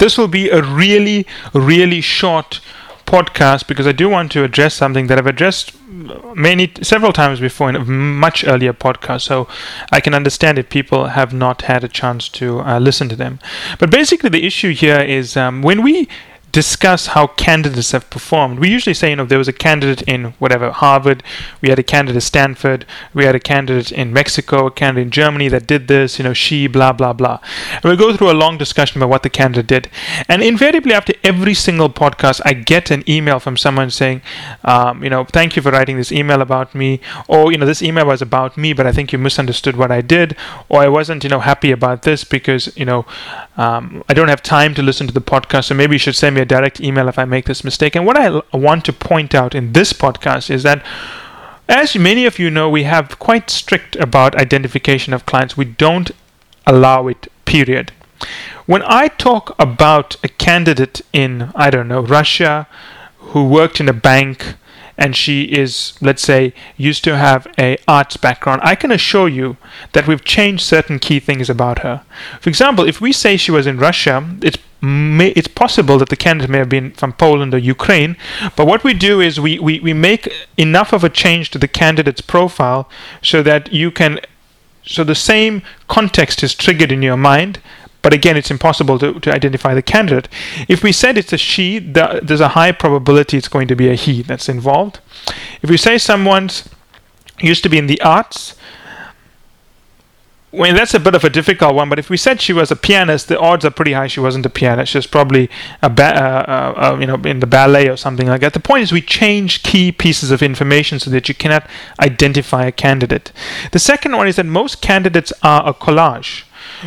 This will be a really, really short podcast because I do want to address something that I've addressed many several times before in a much earlier podcast so i can understand if people have not had a chance to uh, listen to them. But basically the issue here is um, when we discuss how candidates have performed. We usually say, you know, there was a candidate in whatever Harvard, we had a candidate at Stanford, we had a candidate in Mexico, a candidate in Germany that did this, you know, she, blah, blah, blah. And we go through a long discussion about what the candidate did. And invariably, after every single podcast, I get an email from someone saying, um, you know, thank you for writing this email about me, or, you know, this email was about me, but I think you misunderstood what I did, or I wasn't, you know, happy about this because, you know, um, I don't have time to listen to the podcast, so maybe you should send me a direct email if I make this mistake. And what I want to point out in this podcast is that, as many of you know, we have quite strict about identification of clients. We don't allow it, period. When I talk about a candidate in, I don't know, Russia who worked in a bank and she is, let's say, used to have a arts background, I can assure you that we've changed certain key things about her. For example, if we say she was in Russia, it's may, it's possible that the candidate may have been from Poland or Ukraine, but what we do is we, we, we make enough of a change to the candidate's profile so that you can so the same context is triggered in your mind but again, it's impossible to, to identify the candidate. If we said it's a she, the, there's a high probability it's going to be a he that's involved. If we say someone's used to be in the arts, well, that's a bit of a difficult one, but if we said she was a pianist, the odds are pretty high she wasn't a pianist. She was probably a ba- uh, uh, uh, you know in the ballet or something like that. The point is we change key pieces of information so that you cannot identify a candidate. The second one is that most candidates are a collage.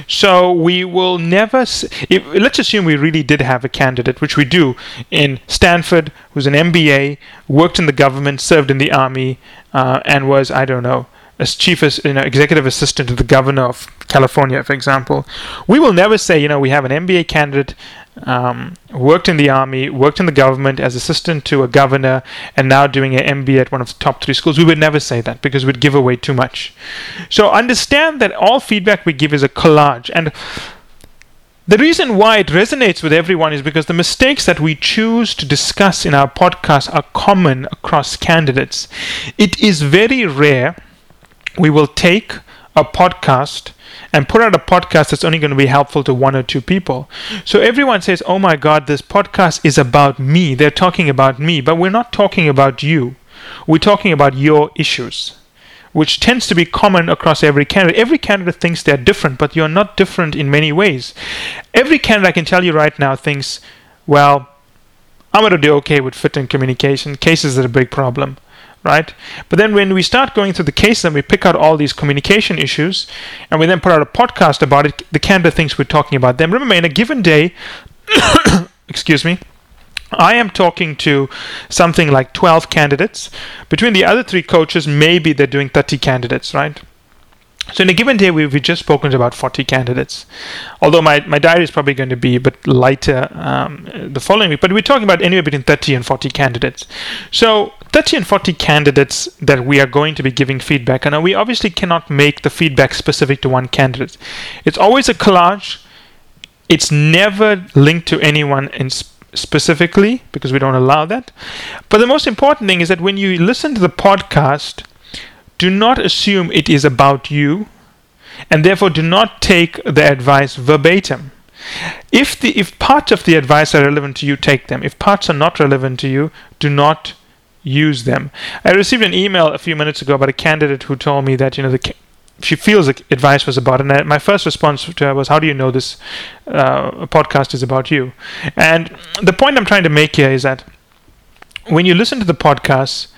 So we will never. if, let's assume we really did have a candidate, which we do, in Stanford, who's an MBA, worked in the government, served in the army, uh, and was I don't know as chief as you know, executive assistant to the governor of California, for example, we will never say, you know, we have an MBA candidate, um, worked in the army, worked in the government as assistant to a governor, and now doing an MBA at one of the top three schools. We would never say that because we'd give away too much. So understand that all feedback we give is a collage, and the reason why it resonates with everyone is because the mistakes that we choose to discuss in our podcast are common across candidates. It is very rare we will take a podcast and put out a podcast that's only going to be helpful to one or two people. So everyone says, Oh my God, this podcast is about me. They're talking about me, but we're not talking about you. We're talking about your issues, which tends to be common across every candidate. Every candidate thinks they're different, but you're not different in many ways. Every candidate, I can tell you right now, thinks, Well, I'm going to do okay with fit and communication. Cases are a big problem right? But then when we start going through the case and we pick out all these communication issues and we then put out a podcast about it, the candidate thinks we're talking about them. Remember, in a given day, excuse me, I am talking to something like 12 candidates. Between the other three coaches, maybe they're doing 30 candidates, right? So in a given day, we've just spoken to about 40 candidates. Although my, my diary is probably going to be a bit lighter um, the following week, but we're talking about anywhere between 30 and 40 candidates. So 30 and 40 candidates that we are going to be giving feedback, and we obviously cannot make the feedback specific to one candidate. It's always a collage. It's never linked to anyone in specifically because we don't allow that. But the most important thing is that when you listen to the podcast, do not assume it is about you, and therefore do not take the advice verbatim. If the if parts of the advice are relevant to you, take them. If parts are not relevant to you, do not use them. I received an email a few minutes ago about a candidate who told me that you know the she feels like advice was about, and I, my first response to her was, "How do you know this uh, podcast is about you?" And the point I'm trying to make here is that when you listen to the podcast,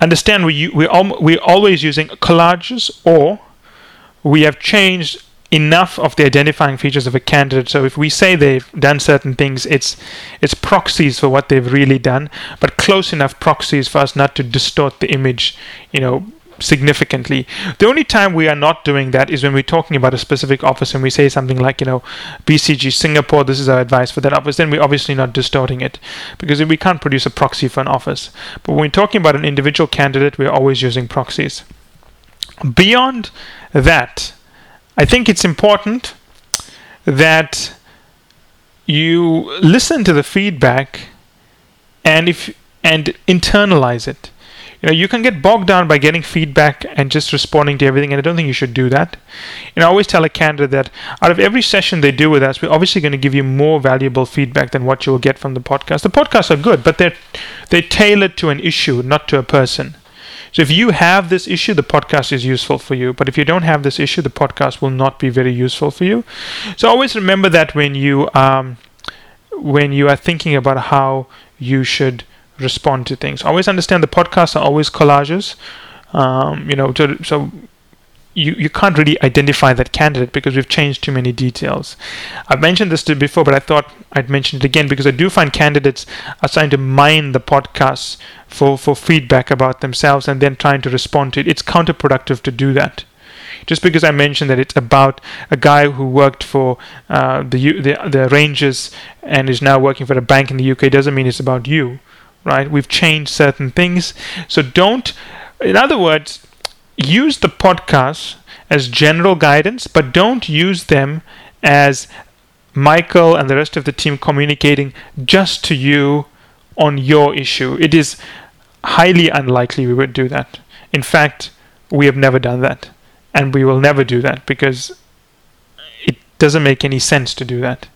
understand we we we're always using collages or we have changed enough of the identifying features of a candidate. So if we say they've done certain things it's it's proxies for what they've really done but close enough proxies for us not to distort the image you know significantly. The only time we are not doing that is when we're talking about a specific office and we say something like, you know, BCG Singapore, this is our advice for that office, then we're obviously not distorting it because we can't produce a proxy for an office. But when we're talking about an individual candidate, we're always using proxies. Beyond that, I think it's important that you listen to the feedback and if and internalize it you know you can get bogged down by getting feedback and just responding to everything and i don't think you should do that you know i always tell a candidate that out of every session they do with us we're obviously going to give you more valuable feedback than what you'll get from the podcast the podcasts are good but they're they're tailored to an issue not to a person so if you have this issue, the podcast is useful for you. But if you don't have this issue, the podcast will not be very useful for you. So always remember that when you um, when you are thinking about how you should respond to things. Always understand the podcasts are always collages. Um, you know, to, so you, you can't really identify that candidate because we've changed too many details. I've mentioned this before, but I thought I'd mention it again because I do find candidates are trying to mine the podcasts for, for feedback about themselves and then trying to respond to it. It's counterproductive to do that. Just because I mentioned that it's about a guy who worked for uh, the, the the Rangers and is now working for a bank in the UK doesn't mean it's about you, right? We've changed certain things, so don't. In other words, use the podcasts as general guidance, but don't use them as Michael and the rest of the team communicating just to you on your issue. It is highly unlikely we would do that. In fact, we have never done that. And we will never do that because it doesn't make any sense to do that.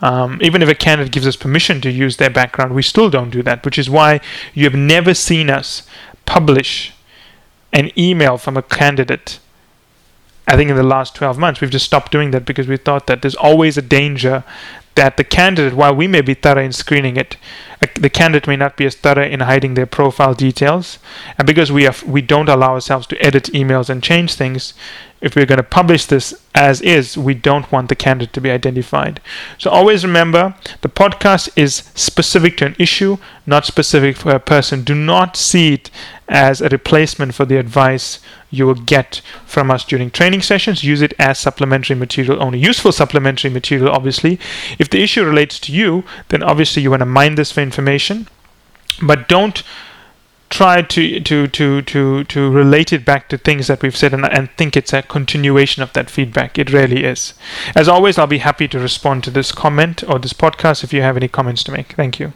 Um, even if a candidate gives us permission to use their background, we still don't do that, which is why you have never seen us publish an email from a candidate. I think in the last 12 months, we've just stopped doing that because we thought that there's always a danger that the candidate, while we may be thorough in screening it, the candidate may not be as thorough in hiding their profile details. And because we have, we don't allow ourselves to edit emails and change things, if we're going to publish this as is, we don't want the candidate to be identified. So always remember the podcast is specific to an issue, not specific for a person. Do not see it as a replacement for the advice you will get from us during training sessions. Use it as supplementary material only. Useful supplementary material, obviously. If the issue relates to you, then obviously you want to mine this for information. But don't try to to to to to relate it back to things that we've said and, and think it's a continuation of that feedback. It really is. As always i'll be happy to respond to this comment or this podcast if you have any comments to make. Thank you